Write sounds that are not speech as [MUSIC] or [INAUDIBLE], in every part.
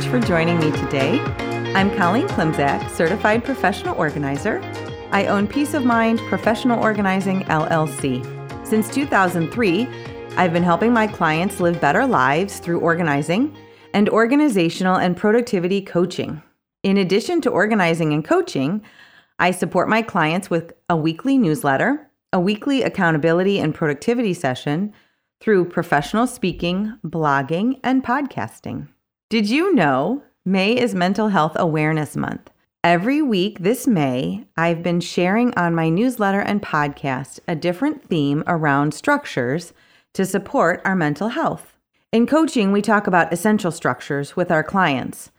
much for joining me today. I'm Colleen Klimczak, certified professional organizer. I own Peace of Mind Professional Organizing LLC. Since 2003, I've been helping my clients live better lives through organizing and organizational and productivity coaching. In addition to organizing and coaching, I support my clients with a weekly newsletter, a weekly accountability and productivity session through professional speaking, blogging, and podcasting. Did you know May is Mental Health Awareness Month? Every week this May, I've been sharing on my newsletter and podcast a different theme around structures to support our mental health. In coaching, we talk about essential structures with our clients.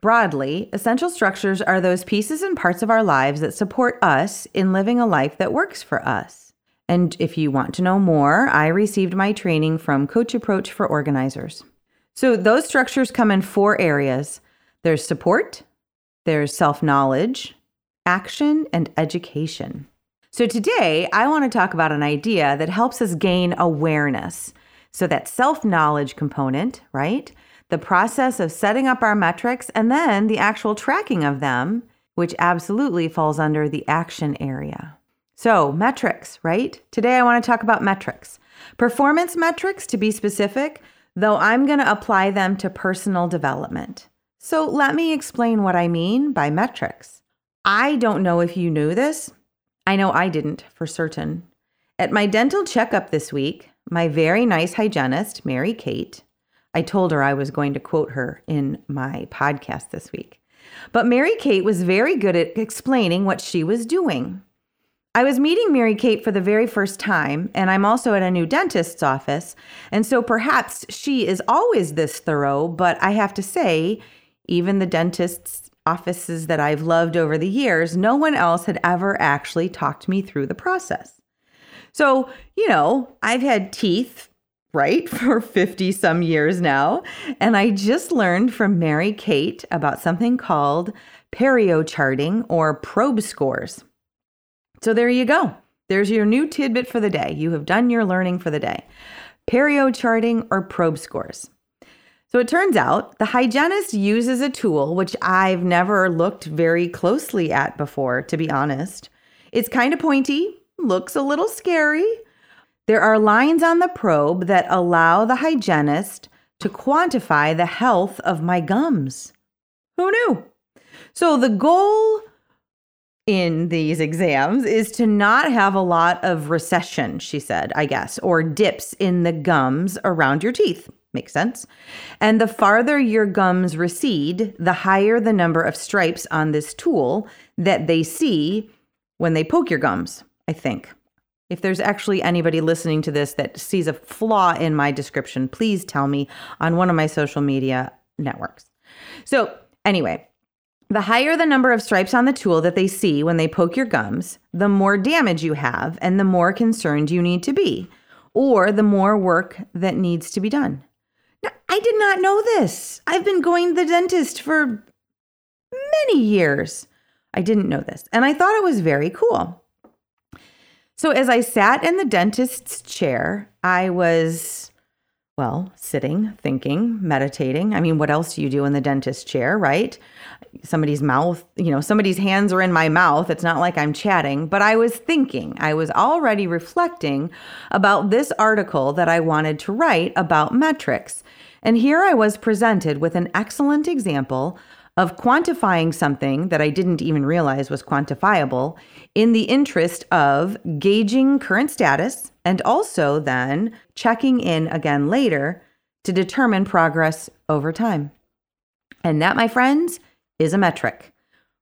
Broadly, essential structures are those pieces and parts of our lives that support us in living a life that works for us. And if you want to know more, I received my training from Coach Approach for Organizers. So those structures come in four areas there's support, there's self knowledge, action, and education. So today, I want to talk about an idea that helps us gain awareness. So that self knowledge component, right? The process of setting up our metrics and then the actual tracking of them, which absolutely falls under the action area. So, metrics, right? Today I want to talk about metrics. Performance metrics, to be specific, though I'm going to apply them to personal development. So, let me explain what I mean by metrics. I don't know if you knew this. I know I didn't for certain. At my dental checkup this week, my very nice hygienist, Mary Kate, I told her I was going to quote her in my podcast this week. But Mary Kate was very good at explaining what she was doing. I was meeting Mary Kate for the very first time, and I'm also at a new dentist's office. And so perhaps she is always this thorough, but I have to say, even the dentist's offices that I've loved over the years, no one else had ever actually talked me through the process. So, you know, I've had teeth, right, [LAUGHS] for 50 some years now. And I just learned from Mary Kate about something called perio charting or probe scores. So there you go. There's your new tidbit for the day. You have done your learning for the day. Perio charting or probe scores. So it turns out the hygienist uses a tool which I've never looked very closely at before, to be honest. It's kind of pointy, looks a little scary. There are lines on the probe that allow the hygienist to quantify the health of my gums. Who knew? So the goal in these exams is to not have a lot of recession, she said, I guess, or dips in the gums around your teeth. Makes sense. And the farther your gums recede, the higher the number of stripes on this tool that they see when they poke your gums, I think. If there's actually anybody listening to this that sees a flaw in my description, please tell me on one of my social media networks. So, anyway, the higher the number of stripes on the tool that they see when they poke your gums, the more damage you have and the more concerned you need to be, or the more work that needs to be done. Now, I did not know this. I've been going to the dentist for many years. I didn't know this, and I thought it was very cool. So, as I sat in the dentist's chair, I was well, sitting, thinking, meditating. I mean, what else do you do in the dentist chair, right? Somebody's mouth, you know, somebody's hands are in my mouth. It's not like I'm chatting, but I was thinking, I was already reflecting about this article that I wanted to write about metrics. And here I was presented with an excellent example of quantifying something that I didn't even realize was quantifiable in the interest of gauging current status and also then checking in again later to determine progress over time. And that, my friends, is a metric,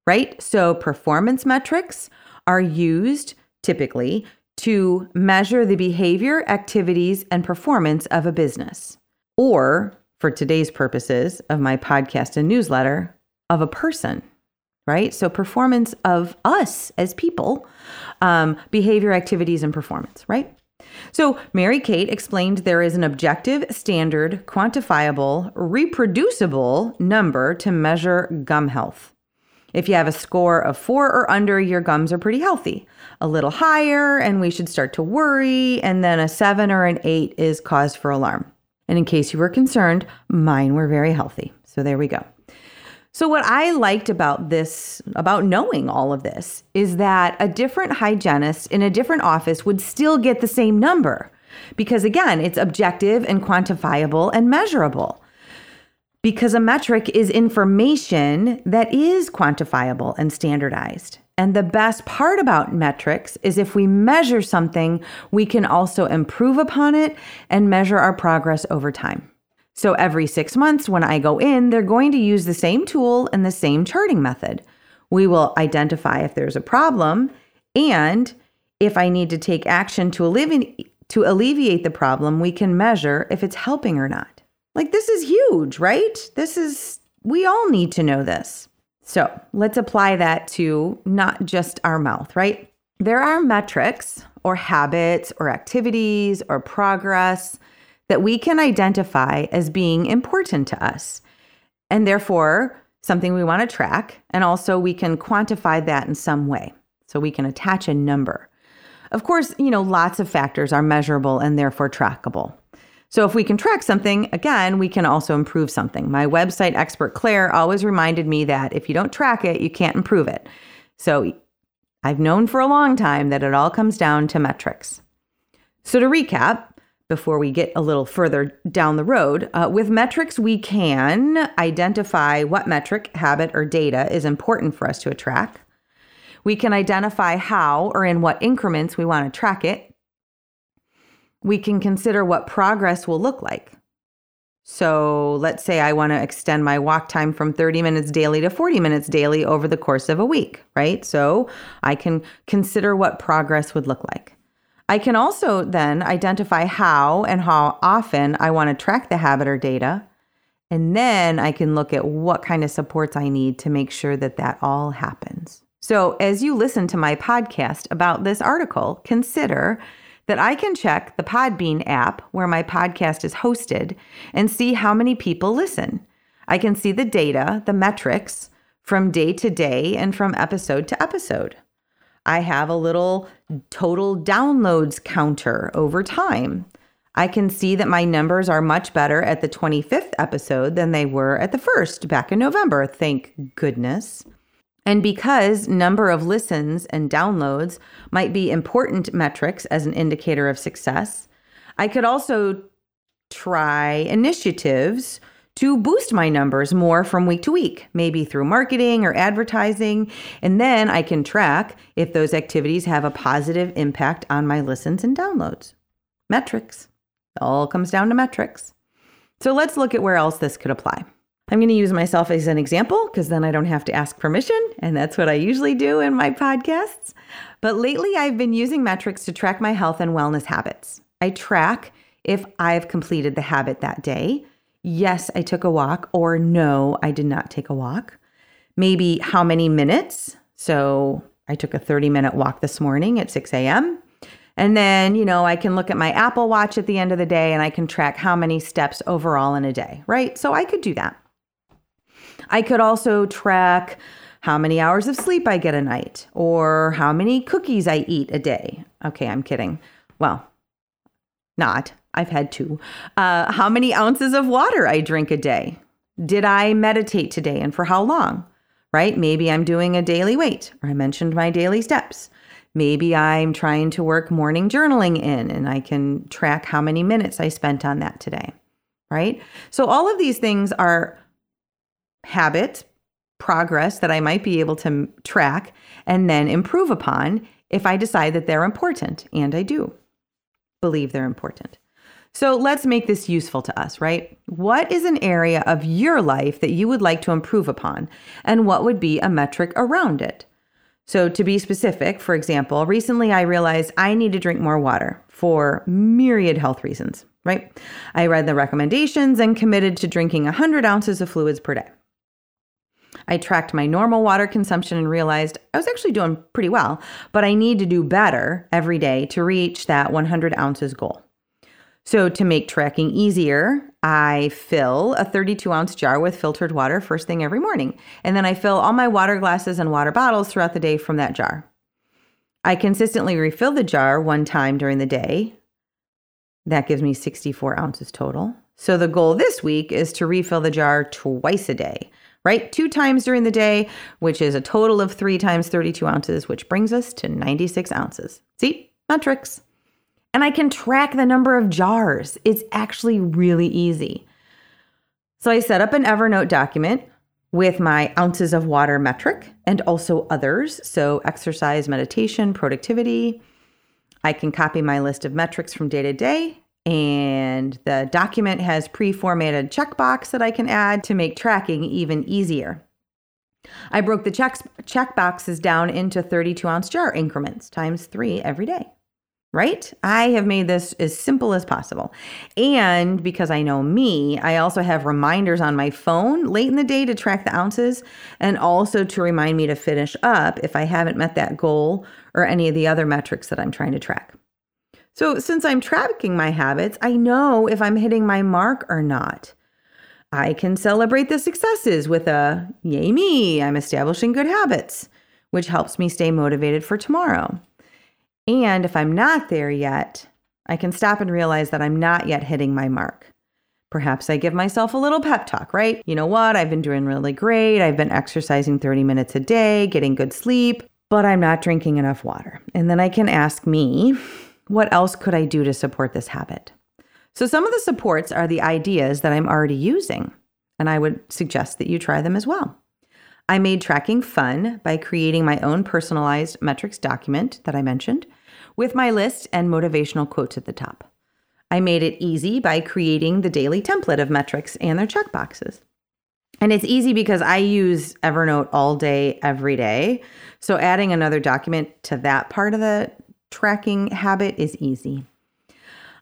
right? So performance metrics are used typically to measure the behavior, activities, and performance of a business. Or, for today's purposes of my podcast and newsletter, of a person, right? So, performance of us as people, um, behavior, activities, and performance, right? So, Mary Kate explained there is an objective, standard, quantifiable, reproducible number to measure gum health. If you have a score of four or under, your gums are pretty healthy. A little higher, and we should start to worry, and then a seven or an eight is cause for alarm. And in case you were concerned, mine were very healthy. So there we go. So, what I liked about this, about knowing all of this, is that a different hygienist in a different office would still get the same number because, again, it's objective and quantifiable and measurable. Because a metric is information that is quantifiable and standardized. And the best part about metrics is if we measure something, we can also improve upon it and measure our progress over time. So every six months, when I go in, they're going to use the same tool and the same charting method. We will identify if there's a problem and if I need to take action to alleviate, to alleviate the problem, we can measure if it's helping or not. Like, this is huge, right? This is, we all need to know this. So let's apply that to not just our mouth, right? There are metrics or habits or activities or progress that we can identify as being important to us. And therefore, something we want to track. And also, we can quantify that in some way. So we can attach a number. Of course, you know, lots of factors are measurable and therefore trackable. So if we can track something, again, we can also improve something. My website expert Claire always reminded me that if you don't track it, you can't improve it. So I've known for a long time that it all comes down to metrics. So to recap, before we get a little further down the road. Uh, with metrics, we can identify what metric, habit, or data is important for us to track. We can identify how or in what increments we want to track it. We can consider what progress will look like. So let's say I want to extend my walk time from 30 minutes daily to 40 minutes daily over the course of a week, right? So I can consider what progress would look like. I can also then identify how and how often I want to track the habit or data. And then I can look at what kind of supports I need to make sure that that all happens. So, as you listen to my podcast about this article, consider that I can check the Podbean app where my podcast is hosted and see how many people listen. I can see the data, the metrics from day to day and from episode to episode. I have a little total downloads counter over time. I can see that my numbers are much better at the 25th episode than they were at the first back in November, thank goodness. And because number of listens and downloads might be important metrics as an indicator of success, I could also try initiatives to boost my numbers more from week to week, maybe through marketing or advertising. And then I can track if those activities have a positive impact on my listens and downloads. Metrics. It all comes down to metrics. So let's look at where else this could apply. I'm going to use myself as an example because then I don't have to ask permission. And that's what I usually do in my podcasts. But lately, I've been using metrics to track my health and wellness habits. I track if I've completed the habit that day yes, I took a walk, or no, I did not take a walk. Maybe how many minutes. So I took a 30 minute walk this morning at 6 a.m. And then, you know, I can look at my Apple Watch at the end of the day and I can track how many steps overall in a day, right? So I could do that. I could also track how many hours of sleep I get a night or how many cookies I eat a day. Okay, I'm kidding. Well, not. I've had two. Uh, how many ounces of water I drink a day? Did I meditate today and for how long? Right? Maybe I'm doing a daily weight, or I mentioned my daily steps. Maybe I'm trying to work morning journaling in and I can track how many minutes I spent on that today. Right? So, all of these things are habit, progress that I might be able to track and then improve upon if I decide that they're important. And I do believe they're important. So let's make this useful to us, right? What is an area of your life that you would like to improve upon? And what would be a metric around it? So, to be specific, for example, recently I realized I need to drink more water for myriad health reasons, right? I read the recommendations and committed to drinking 100 ounces of fluids per day. I tracked my normal water consumption and realized I was actually doing pretty well, but I need to do better every day to reach that 100 ounces goal. So, to make tracking easier, I fill a 32 ounce jar with filtered water first thing every morning. And then I fill all my water glasses and water bottles throughout the day from that jar. I consistently refill the jar one time during the day. That gives me 64 ounces total. So the goal this week is to refill the jar twice a day, right? Two times during the day, which is a total of three times 32 ounces, which brings us to 96 ounces. See, metrics. And I can track the number of jars. It's actually really easy. So I set up an Evernote document with my ounces of water metric and also others. So exercise, meditation, productivity. I can copy my list of metrics from day to day. And the document has pre formatted checkbox that I can add to make tracking even easier. I broke the check, boxes down into 32 ounce jar increments times three every day right? I have made this as simple as possible. And because I know me, I also have reminders on my phone late in the day to track the ounces and also to remind me to finish up if I haven't met that goal or any of the other metrics that I'm trying to track. So, since I'm tracking my habits, I know if I'm hitting my mark or not. I can celebrate the successes with a yay me, I'm establishing good habits, which helps me stay motivated for tomorrow. And if I'm not there yet, I can stop and realize that I'm not yet hitting my mark. Perhaps I give myself a little pep talk, right? You know what? I've been doing really great. I've been exercising 30 minutes a day, getting good sleep, but I'm not drinking enough water. And then I can ask me, what else could I do to support this habit? So, some of the supports are the ideas that I'm already using, and I would suggest that you try them as well. I made tracking fun by creating my own personalized metrics document that I mentioned with my list and motivational quotes at the top. I made it easy by creating the daily template of metrics and their checkboxes. And it's easy because I use Evernote all day, every day. So adding another document to that part of the tracking habit is easy.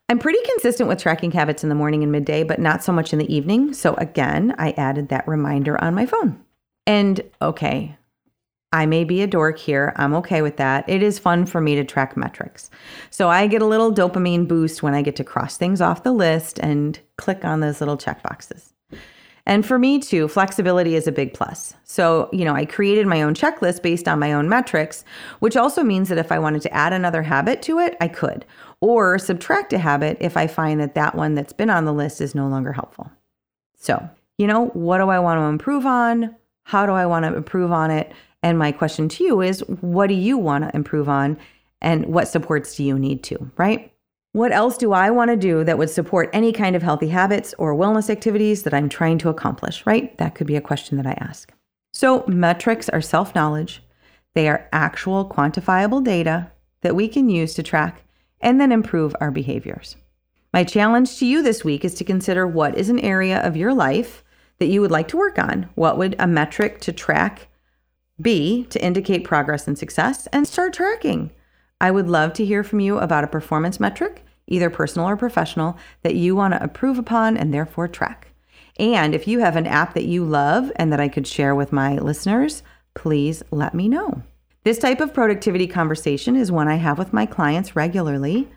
I'm pretty consistent with tracking habits in the morning and midday, but not so much in the evening. So again, I added that reminder on my phone. And okay, I may be a dork here. I'm okay with that. It is fun for me to track metrics. So I get a little dopamine boost when I get to cross things off the list and click on those little check boxes. And for me too, flexibility is a big plus. So, you know, I created my own checklist based on my own metrics, which also means that if I wanted to add another habit to it, I could, or subtract a habit if I find that that one that's been on the list is no longer helpful. So, you know, what do I want to improve on? How do I want to improve on it? And my question to you is what do you want to improve on? And what supports do you need to, right? What else do I want to do that would support any kind of healthy habits or wellness activities that I'm trying to accomplish, right? That could be a question that I ask. So, metrics are self knowledge, they are actual quantifiable data that we can use to track and then improve our behaviors. My challenge to you this week is to consider what is an area of your life that you would like to work on. What would a metric to track be to indicate progress and success? And start tracking. I would love to hear from you about a performance metric, either personal or professional, that you want to improve upon and therefore track. And if you have an app that you love and that I could share with my listeners, please let me know. This type of productivity conversation is one I have with my clients regularly.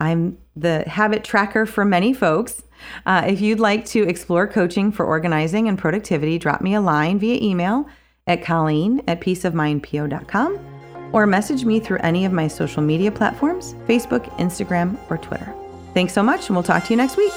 I'm the habit tracker for many folks. Uh, if you'd like to explore coaching for organizing and productivity, drop me a line via email at Colleen at peaceofmindpo.com or message me through any of my social media platforms Facebook, Instagram, or Twitter. Thanks so much, and we'll talk to you next week.